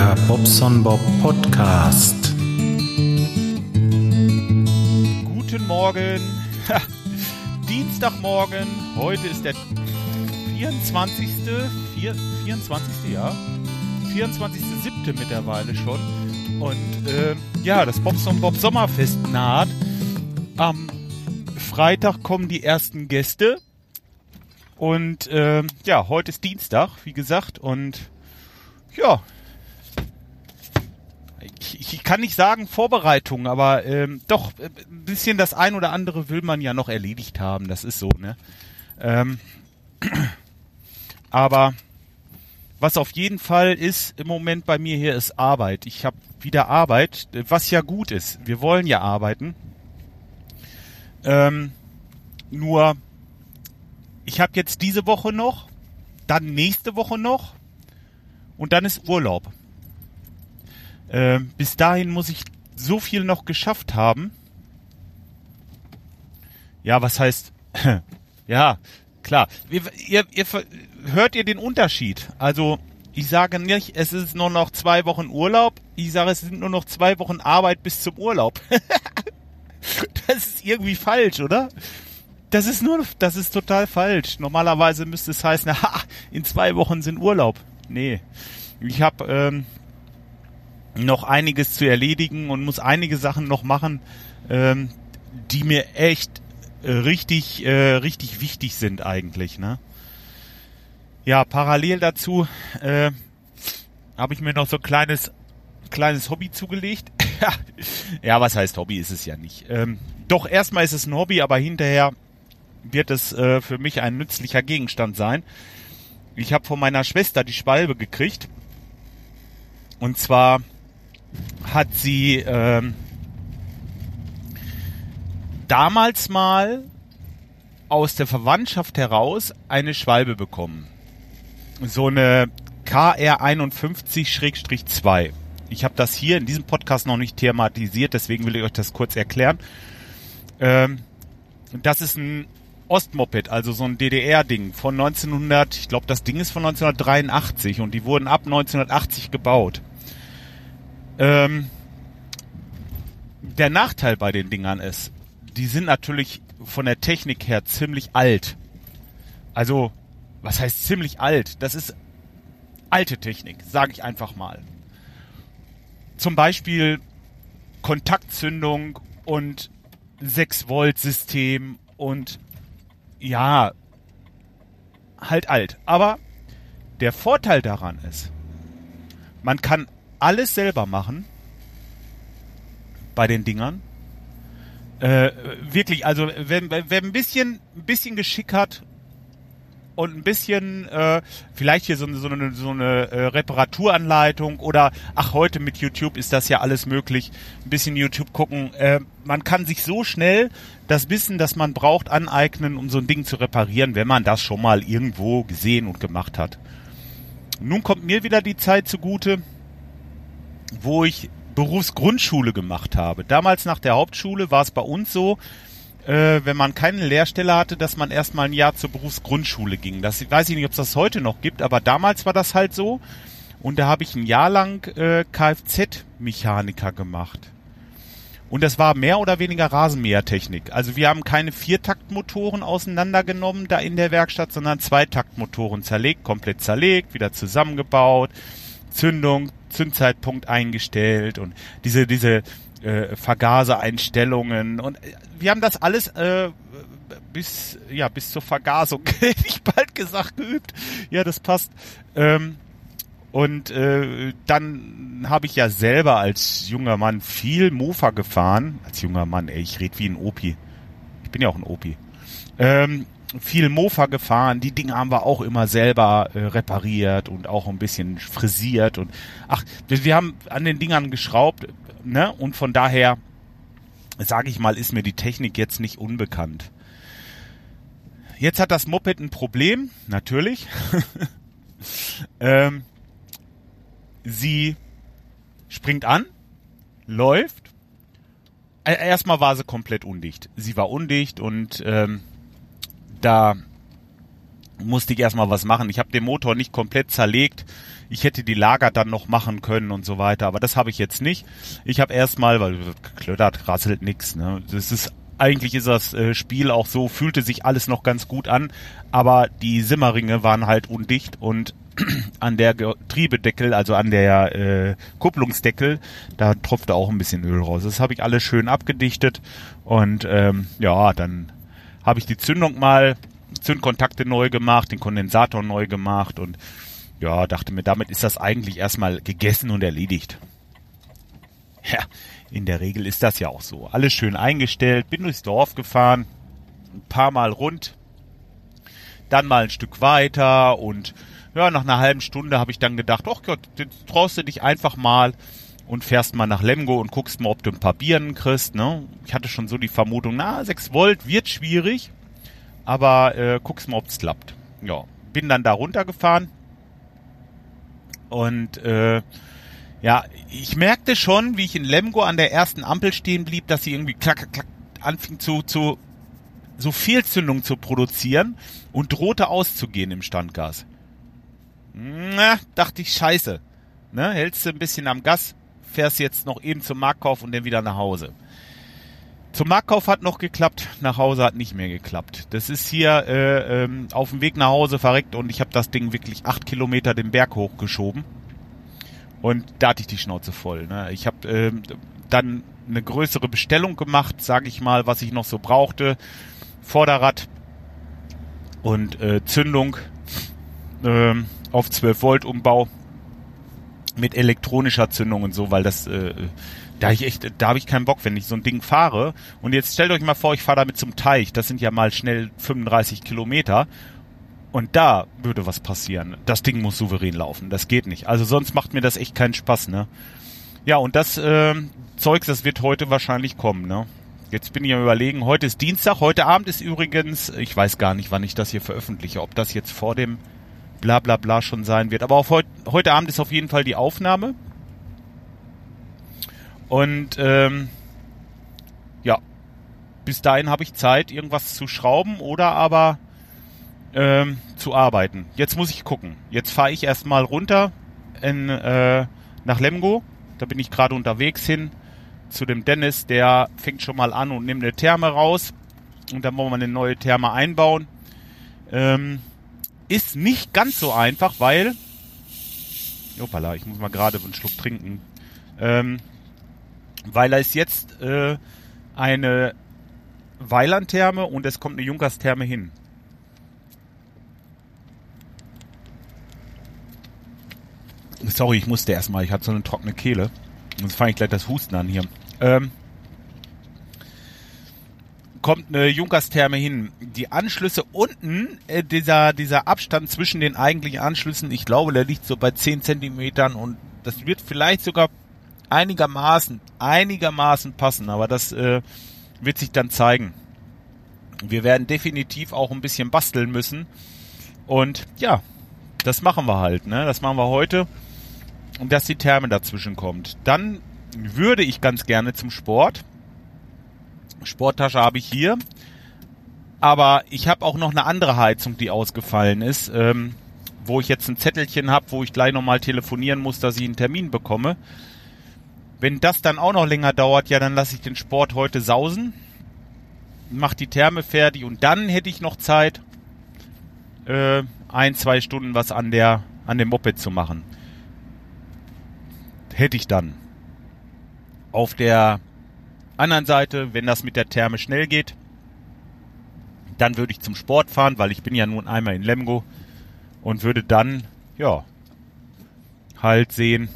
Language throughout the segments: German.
Der Bobson Bob Podcast. Guten Morgen. Dienstagmorgen. Heute ist der 24. Vier, 24. ja. 24.7. mittlerweile schon. Und äh, ja, das Bobson Bob Sommerfest naht. Am Freitag kommen die ersten Gäste. Und äh, ja, heute ist Dienstag, wie gesagt. Und ja, ich, kann nicht sagen Vorbereitung, aber ähm, doch äh, ein bisschen das ein oder andere will man ja noch erledigt haben. Das ist so, ne? Ähm, aber was auf jeden Fall ist im Moment bei mir hier ist Arbeit. Ich habe wieder Arbeit, was ja gut ist. Wir wollen ja arbeiten. Ähm, nur ich habe jetzt diese Woche noch, dann nächste Woche noch und dann ist Urlaub. Äh, bis dahin muss ich so viel noch geschafft haben. Ja, was heißt? ja, klar. Ihr, ihr, ihr, hört ihr den Unterschied? Also ich sage nicht, es ist nur noch zwei Wochen Urlaub. Ich sage, es sind nur noch zwei Wochen Arbeit bis zum Urlaub. das ist irgendwie falsch, oder? Das ist nur, das ist total falsch. Normalerweise müsste es heißen, ha, in zwei Wochen sind Urlaub. Nee. Ich habe ähm, noch einiges zu erledigen und muss einige Sachen noch machen, ähm, die mir echt äh, richtig, äh, richtig wichtig sind eigentlich. Ne? Ja, parallel dazu äh, habe ich mir noch so ein kleines, kleines Hobby zugelegt. ja, was heißt Hobby ist es ja nicht. Ähm, doch erstmal ist es ein Hobby, aber hinterher wird es äh, für mich ein nützlicher Gegenstand sein. Ich habe von meiner Schwester die Schwalbe gekriegt. Und zwar hat sie ähm, damals mal aus der Verwandtschaft heraus eine Schwalbe bekommen. So eine KR51-2. Ich habe das hier in diesem Podcast noch nicht thematisiert, deswegen will ich euch das kurz erklären. Ähm, das ist ein Ostmoped, also so ein DDR-Ding von 1900, ich glaube das Ding ist von 1983 und die wurden ab 1980 gebaut. Ähm, der Nachteil bei den Dingern ist, die sind natürlich von der Technik her ziemlich alt. Also, was heißt ziemlich alt? Das ist alte Technik, sage ich einfach mal. Zum Beispiel Kontaktzündung und 6 Volt System und ja, halt alt. Aber der Vorteil daran ist, man kann alles selber machen bei den Dingern. Äh, wirklich, also wer, wer ein bisschen, ein bisschen Geschick hat und ein bisschen äh, vielleicht hier so, so eine, so eine äh, Reparaturanleitung oder ach heute mit YouTube ist das ja alles möglich, ein bisschen YouTube gucken. Äh, man kann sich so schnell das Wissen, das man braucht, aneignen, um so ein Ding zu reparieren, wenn man das schon mal irgendwo gesehen und gemacht hat. Nun kommt mir wieder die Zeit zugute, wo ich Berufsgrundschule gemacht habe. Damals nach der Hauptschule war es bei uns so, äh, wenn man keine Lehrstelle hatte, dass man erstmal ein Jahr zur Berufsgrundschule ging. Das weiß ich nicht, ob es das heute noch gibt, aber damals war das halt so. Und da habe ich ein Jahr lang äh, Kfz-Mechaniker gemacht. Und das war mehr oder weniger Rasenmähertechnik. Also wir haben keine Viertaktmotoren auseinandergenommen da in der Werkstatt, sondern Zweitaktmotoren zerlegt, komplett zerlegt, wieder zusammengebaut, Zündung, Zündzeitpunkt eingestellt und diese, diese äh, Vergasereinstellungen und äh, wir haben das alles äh, bis ja bis zur Vergasung hätte ich bald gesagt geübt. Ja das passt. Ähm, und äh, dann habe ich ja selber als junger Mann viel Mofa gefahren. Als junger Mann ey ich red wie ein Opi. Ich bin ja auch ein Opi. Ähm, viel Mofa gefahren. Die Dinge haben wir auch immer selber äh, repariert und auch ein bisschen frisiert und ach, wir, haben an den Dingern geschraubt, ne? Und von daher sage ich mal, ist mir die Technik jetzt nicht unbekannt. Jetzt hat das Moped ein Problem, natürlich. ähm, sie springt an, läuft. Erstmal war sie komplett undicht. Sie war undicht und ähm, da musste ich erstmal was machen. Ich habe den Motor nicht komplett zerlegt. Ich hätte die Lager dann noch machen können und so weiter, aber das habe ich jetzt nicht. Ich habe erstmal, weil klödert, rasselt nix. Ne? Das ist eigentlich ist das äh, Spiel auch so, fühlte sich alles noch ganz gut an, aber die Simmerringe waren halt undicht und an der Getriebedeckel, also an der äh, Kupplungsdeckel, da tropfte auch ein bisschen Öl raus. Das habe ich alles schön abgedichtet und ähm, ja, dann habe ich die Zündung mal, Zündkontakte neu gemacht, den Kondensator neu gemacht und ja, dachte mir, damit ist das eigentlich erstmal gegessen und erledigt. Ja, in der Regel ist das ja auch so. Alles schön eingestellt, bin durchs Dorf gefahren, ein paar Mal rund, dann mal ein Stück weiter und ja, nach einer halben Stunde habe ich dann gedacht, ach Gott, jetzt traust du dich einfach mal und fährst mal nach Lemgo und guckst mal, ob du ein paar Bieren kriegst. Ne? Ich hatte schon so die Vermutung, na, 6 Volt wird schwierig, aber äh, guckst mal, ob es klappt. Ja, bin dann da runtergefahren und äh, ja, ich merkte schon, wie ich in Lemgo an der ersten Ampel stehen blieb, dass sie irgendwie klack, klack anfing zu, zu so Fehlzündung zu produzieren und drohte auszugehen im Standgas. Na, dachte ich, scheiße. Ne, hältst du ein bisschen am Gas, fährst jetzt noch eben zum Marktkauf und dann wieder nach Hause. Zum Marktkauf hat noch geklappt, nach Hause hat nicht mehr geklappt. Das ist hier äh, ähm, auf dem Weg nach Hause verreckt und ich habe das Ding wirklich acht Kilometer den Berg hochgeschoben. Und da hatte ich die Schnauze voll. Ne? Ich habe ähm, dann eine größere Bestellung gemacht, sage ich mal, was ich noch so brauchte. Vorderrad und äh, Zündung ähm, auf 12 Volt Umbau mit elektronischer Zündung und so, weil das äh, da ich echt, da habe ich keinen Bock, wenn ich so ein Ding fahre. Und jetzt stellt euch mal vor, ich fahre damit zum Teich. Das sind ja mal schnell 35 Kilometer. Und da würde was passieren. Das Ding muss souverän laufen. Das geht nicht. Also sonst macht mir das echt keinen Spaß, ne? Ja, und das äh, Zeugs, das wird heute wahrscheinlich kommen, ne? Jetzt bin ich am überlegen, heute ist Dienstag, heute Abend ist übrigens, ich weiß gar nicht, wann ich das hier veröffentliche, ob das jetzt vor dem bla bla bla schon sein wird. Aber auf heut, heute Abend ist auf jeden Fall die Aufnahme. Und ähm, ja, bis dahin habe ich Zeit, irgendwas zu schrauben oder aber ähm, zu arbeiten. Jetzt muss ich gucken. Jetzt fahre ich erstmal runter in, äh, nach Lemgo. Da bin ich gerade unterwegs hin zu dem Dennis. Der fängt schon mal an und nimmt eine Therme raus. Und dann wollen wir eine neue Therme einbauen. Ähm, ist nicht ganz so einfach, weil... Opala, ich muss mal gerade einen Schluck trinken. Ähm, weil da ist jetzt äh, eine Weilandtherme und es kommt eine Junkerstherme hin. Sorry, ich musste erstmal, ich hatte so eine trockene Kehle. Sonst fange ich gleich das Husten an hier. Ähm, kommt eine Junkerstherme hin. Die Anschlüsse unten, äh, dieser, dieser Abstand zwischen den eigentlichen Anschlüssen, ich glaube, der liegt so bei 10 Zentimetern und das wird vielleicht sogar einigermaßen, einigermaßen passen, aber das äh, wird sich dann zeigen. Wir werden definitiv auch ein bisschen basteln müssen. Und ja, das machen wir halt, ne? Das machen wir heute. Und dass die Therme dazwischen kommt. Dann würde ich ganz gerne zum Sport. Sporttasche habe ich hier. Aber ich habe auch noch eine andere Heizung, die ausgefallen ist, ähm, wo ich jetzt ein Zettelchen habe, wo ich gleich nochmal telefonieren muss, dass ich einen Termin bekomme. Wenn das dann auch noch länger dauert, ja, dann lasse ich den Sport heute sausen, mach die Therme fertig und dann hätte ich noch Zeit, äh, ein, zwei Stunden was an der, an dem Moped zu machen. Hätte ich dann. Auf der anderen Seite, wenn das mit der Therme schnell geht, dann würde ich zum Sport fahren, weil ich bin ja nun einmal in Lemgo und würde dann, ja, halt sehen,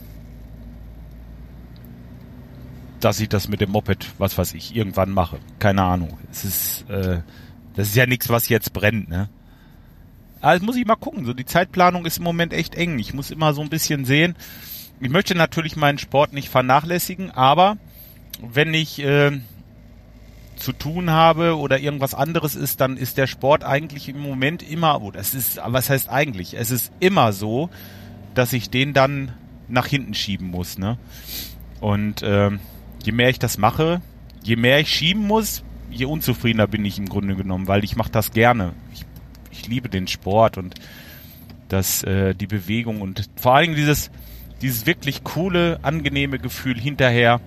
dass ich das mit dem Moped, was weiß ich, irgendwann mache. Keine Ahnung. Es ist, äh, das ist ja nichts, was jetzt brennt, ne? Also muss ich mal gucken. So die Zeitplanung ist im Moment echt eng. Ich muss immer so ein bisschen sehen. Ich möchte natürlich meinen Sport nicht vernachlässigen, aber wenn ich äh, zu tun habe oder irgendwas anderes ist, dann ist der Sport eigentlich im Moment immer, oh, das ist, was heißt eigentlich? Es ist immer so, dass ich den dann nach hinten schieben muss, ne? Und äh, je mehr ich das mache, je mehr ich schieben muss, je unzufriedener bin ich im Grunde genommen, weil ich mache das gerne. Ich, ich liebe den Sport und das, äh, die Bewegung und vor Dingen dieses, dieses wirklich coole, angenehme Gefühl hinterher,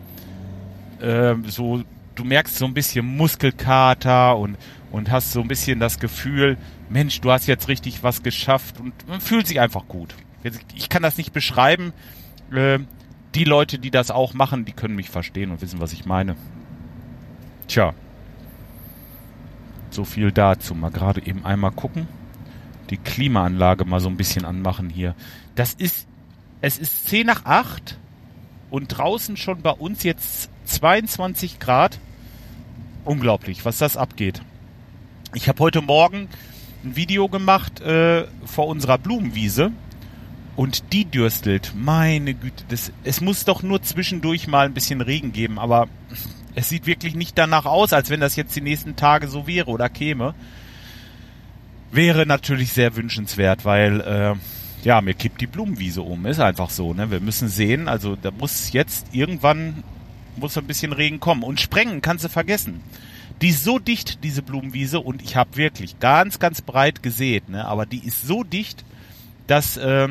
äh, so, du merkst so ein bisschen Muskelkater und, und hast so ein bisschen das Gefühl, Mensch, du hast jetzt richtig was geschafft und man fühlt sich einfach gut. Ich kann das nicht beschreiben. Äh, die Leute, die das auch machen, die können mich verstehen und wissen, was ich meine. Tja. So viel dazu. Mal gerade eben einmal gucken. Die Klimaanlage mal so ein bisschen anmachen hier. Das ist, es ist 10 nach 8 und draußen schon bei uns jetzt 22 Grad. Unglaublich, was das abgeht. Ich habe heute Morgen ein Video gemacht äh, vor unserer Blumenwiese und die dürstelt. Meine Güte, das, es muss doch nur zwischendurch mal ein bisschen Regen geben, aber es sieht wirklich nicht danach aus, als wenn das jetzt die nächsten Tage so wäre oder käme. Wäre natürlich sehr wünschenswert, weil äh, ja, mir kippt die Blumenwiese um. Ist einfach so, ne? Wir müssen sehen, also da muss jetzt irgendwann muss ein bisschen Regen kommen. Und sprengen kannst du vergessen. Die ist so dicht, diese Blumenwiese, und ich habe wirklich ganz, ganz breit gesät, ne? Aber die ist so dicht, dass äh,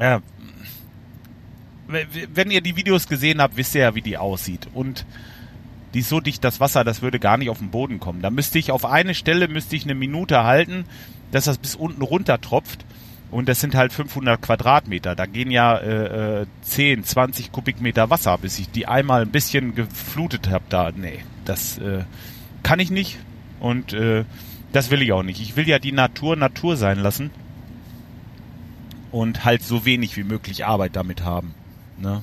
ja, wenn ihr die Videos gesehen habt, wisst ihr ja, wie die aussieht. Und die ist so dicht, das Wasser, das würde gar nicht auf den Boden kommen. Da müsste ich auf eine Stelle müsste ich eine Minute halten, dass das bis unten runter tropft. Und das sind halt 500 Quadratmeter. Da gehen ja äh, 10, äh, 20 Kubikmeter Wasser, bis ich die einmal ein bisschen geflutet habe. Da, nee, das äh, kann ich nicht. Und äh, das will ich auch nicht. Ich will ja die Natur Natur sein lassen und halt so wenig wie möglich Arbeit damit haben. Ne?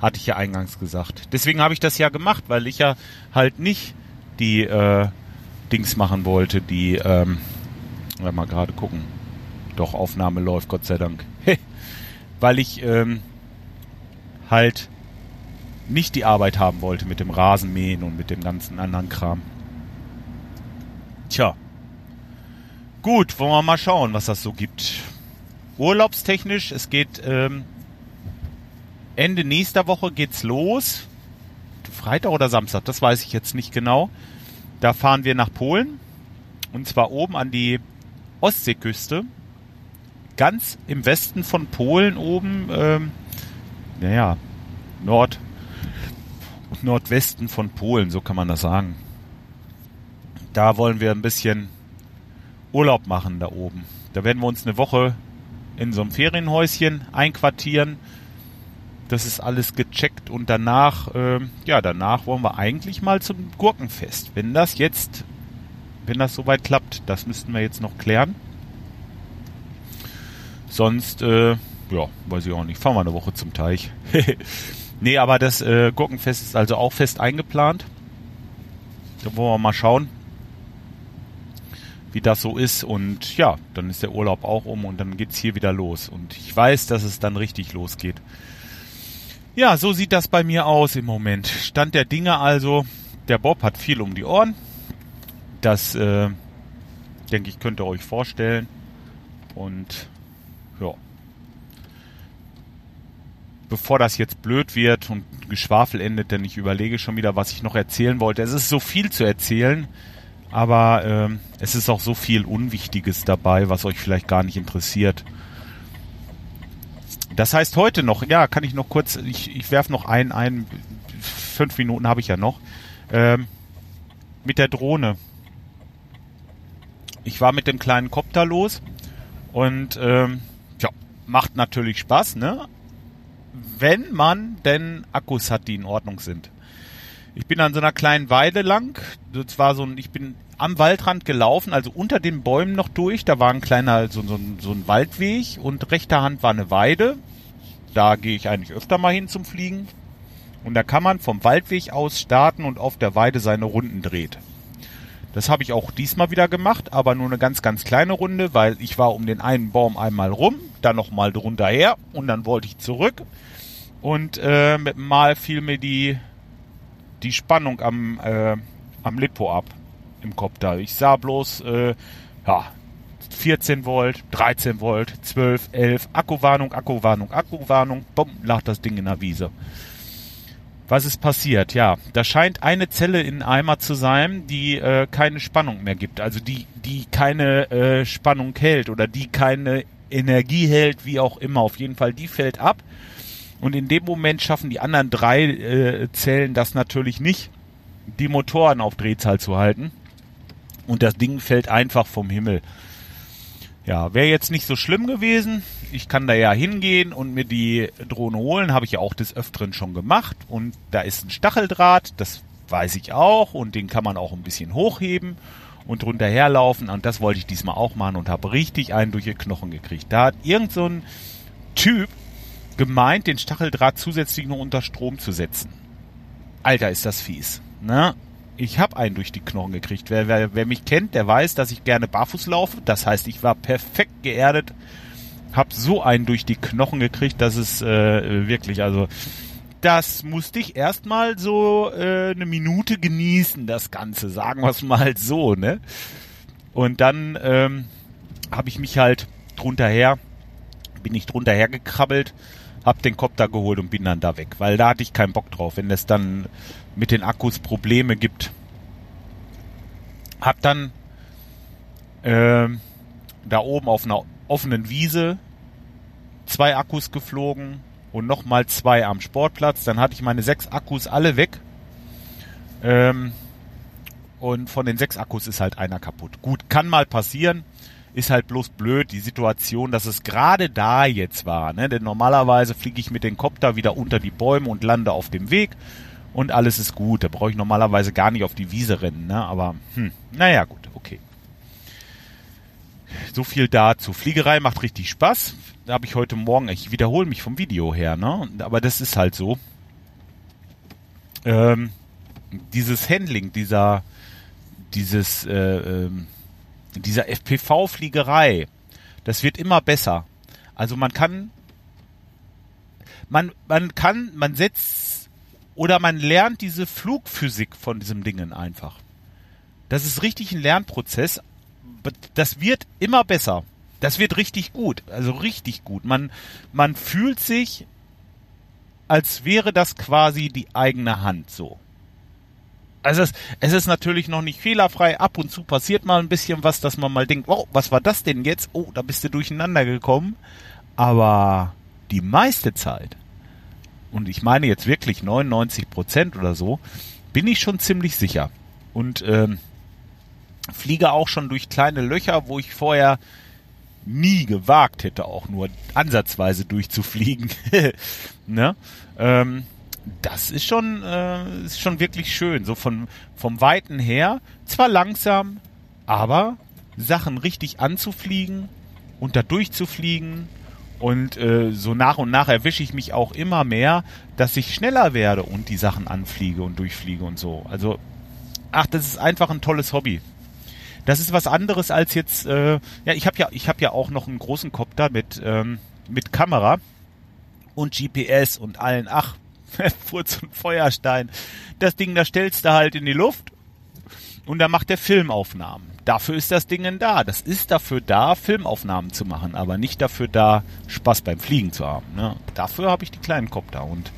Hatte ich ja eingangs gesagt. Deswegen habe ich das ja gemacht, weil ich ja halt nicht die äh, Dings machen wollte, die, ähm, mal gerade gucken. Doch, Aufnahme läuft, Gott sei Dank. weil ich ähm, halt nicht die Arbeit haben wollte mit dem Rasenmähen und mit dem ganzen anderen Kram. Tja. Gut, wollen wir mal schauen, was das so gibt urlaubstechnisch, es geht ähm, Ende nächster Woche geht's los. Freitag oder Samstag, das weiß ich jetzt nicht genau. Da fahren wir nach Polen. Und zwar oben an die Ostseeküste. Ganz im Westen von Polen oben, ähm, naja, Nord, Nordwesten von Polen, so kann man das sagen. Da wollen wir ein bisschen Urlaub machen da oben. Da werden wir uns eine Woche in so einem Ferienhäuschen einquartieren. Das ist alles gecheckt und danach, äh, ja, danach wollen wir eigentlich mal zum Gurkenfest. Wenn das jetzt, wenn das soweit klappt, das müssten wir jetzt noch klären. Sonst, äh, ja, weiß ich auch nicht. Fahren wir eine Woche zum Teich. nee, aber das äh, Gurkenfest ist also auch fest eingeplant. Da wollen wir mal schauen, wie das so ist. Und ja, dann ist der Urlaub auch um und dann geht's hier wieder los. Und ich weiß, dass es dann richtig losgeht. Ja, so sieht das bei mir aus im Moment. Stand der Dinge also, der Bob hat viel um die Ohren. Das, äh, denke ich, könnt ihr euch vorstellen. Und Bevor das jetzt blöd wird und Geschwafel endet, denn ich überlege schon wieder, was ich noch erzählen wollte. Es ist so viel zu erzählen aber ähm, es ist auch so viel Unwichtiges dabei, was euch vielleicht gar nicht interessiert. Das heißt heute noch, ja, kann ich noch kurz, ich, ich werfe noch ein, ein, fünf Minuten habe ich ja noch, ähm, mit der Drohne. Ich war mit dem kleinen Kopter los und ähm, ja, macht natürlich Spaß, ne? Wenn man denn Akkus hat, die in Ordnung sind. Ich bin an so einer kleinen Weide lang. Das war so ein, ich bin am Waldrand gelaufen, also unter den Bäumen noch durch. Da war ein kleiner, so, so, so ein Waldweg und rechter Hand war eine Weide. Da gehe ich eigentlich öfter mal hin zum Fliegen. Und da kann man vom Waldweg aus starten und auf der Weide seine Runden dreht. Das habe ich auch diesmal wieder gemacht, aber nur eine ganz, ganz kleine Runde, weil ich war um den einen Baum einmal rum, dann nochmal drunter her und dann wollte ich zurück. Und äh, mit dem Mal fiel mir die, die Spannung am, äh, am Lipo ab im Kopf da. Ich sah bloß, äh, ja, 14 Volt, 13 Volt, 12, 11, Akkuwarnung, Akkuwarnung, Akkuwarnung, bumm, lag das Ding in der Wiese. Was ist passiert? Ja, da scheint eine Zelle in Eimer zu sein, die äh, keine Spannung mehr gibt. Also die, die keine äh, Spannung hält oder die keine Energie hält, wie auch immer. Auf jeden Fall, die fällt ab. Und in dem Moment schaffen die anderen drei äh, Zellen das natürlich nicht, die Motoren auf Drehzahl zu halten. Und das Ding fällt einfach vom Himmel. Ja, wäre jetzt nicht so schlimm gewesen. Ich kann da ja hingehen und mir die Drohne holen. Habe ich ja auch des Öfteren schon gemacht. Und da ist ein Stacheldraht, das weiß ich auch. Und den kann man auch ein bisschen hochheben und drunter herlaufen. Und das wollte ich diesmal auch machen und habe richtig einen durch die Knochen gekriegt. Da hat irgend so ein Typ gemeint, den Stacheldraht zusätzlich noch unter Strom zu setzen. Alter, ist das fies. Ne? Ich habe einen durch die Knochen gekriegt. Wer, wer, wer mich kennt, der weiß, dass ich gerne barfuß laufe. Das heißt, ich war perfekt geerdet, habe so einen durch die Knochen gekriegt, dass es äh, wirklich, also das musste ich erstmal so äh, eine Minute genießen, das Ganze, sagen wir es mal so, ne? Und dann ähm, habe ich mich halt drunter her, bin ich drunter hergekrabbelt, hab den Kopter geholt und bin dann da weg, weil da hatte ich keinen Bock drauf, wenn das dann mit den Akkus Probleme gibt. Hab dann äh, da oben auf einer offenen Wiese zwei Akkus geflogen und nochmal zwei am Sportplatz. Dann hatte ich meine sechs Akkus alle weg. Ähm, und von den sechs Akkus ist halt einer kaputt. Gut, kann mal passieren. Ist halt bloß blöd, die Situation, dass es gerade da jetzt war. Ne? Denn normalerweise fliege ich mit dem Kopter wieder unter die Bäume und lande auf dem Weg und alles ist gut. Da brauche ich normalerweise gar nicht auf die Wiese rennen, ne? Aber hm, naja, gut, okay. So viel dazu. Fliegerei macht richtig Spaß. Da habe ich heute Morgen, ich wiederhole mich vom Video her, ne? Aber das ist halt so. Ähm, dieses Handling, dieser, dieses, äh, ähm, dieser FPV-Fliegerei, das wird immer besser. Also man kann, man, man kann, man setzt oder man lernt diese Flugphysik von diesem Dingen einfach. Das ist richtig ein Lernprozess. Das wird immer besser. Das wird richtig gut. Also richtig gut. Man, man fühlt sich, als wäre das quasi die eigene Hand so. Also es, es ist natürlich noch nicht fehlerfrei. Ab und zu passiert mal ein bisschen was, dass man mal denkt, oh, was war das denn jetzt? Oh, da bist du durcheinander gekommen. Aber die meiste Zeit und ich meine jetzt wirklich 99 Prozent oder so, bin ich schon ziemlich sicher. Und ähm, fliege auch schon durch kleine Löcher, wo ich vorher nie gewagt hätte, auch nur ansatzweise durchzufliegen. ne? Ähm, das ist schon, äh, ist schon wirklich schön. So von, vom Weiten her, zwar langsam, aber Sachen richtig anzufliegen und da durchzufliegen und äh, so nach und nach erwische ich mich auch immer mehr, dass ich schneller werde und die Sachen anfliege und durchfliege und so. Also, ach, das ist einfach ein tolles Hobby. Das ist was anderes als jetzt, äh, ja, ich habe ja, ich habe ja auch noch einen großen Kopter mit, ähm, mit Kamera und GPS und allen, ach, Furz und Feuerstein. Das Ding, da stellst du halt in die Luft und da macht der Filmaufnahmen. Dafür ist das Ding da. Das ist dafür da, Filmaufnahmen zu machen, aber nicht dafür da, Spaß beim Fliegen zu haben. Ne? Dafür habe ich die kleinen Copter und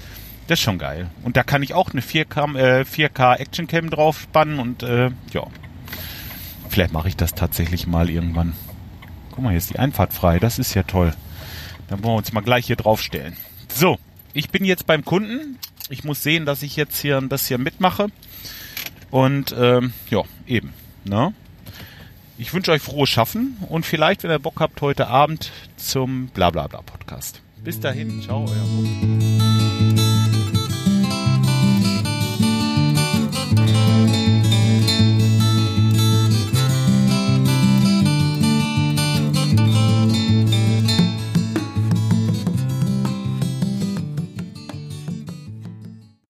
das ist schon geil. Und da kann ich auch eine 4K, äh, 4K Actioncam drauf spannen und äh, ja. Vielleicht mache ich das tatsächlich mal irgendwann. Guck mal, hier ist die Einfahrt frei. Das ist ja toll. Dann wollen wir uns mal gleich hier draufstellen. So, ich bin jetzt beim Kunden. Ich muss sehen, dass ich jetzt hier ein bisschen mitmache. Und ähm, ja, eben. Ne? Ich wünsche euch frohes Schaffen und vielleicht, wenn ihr Bock habt, heute Abend zum Blablabla Podcast. Bis dahin, ciao, euer Bob.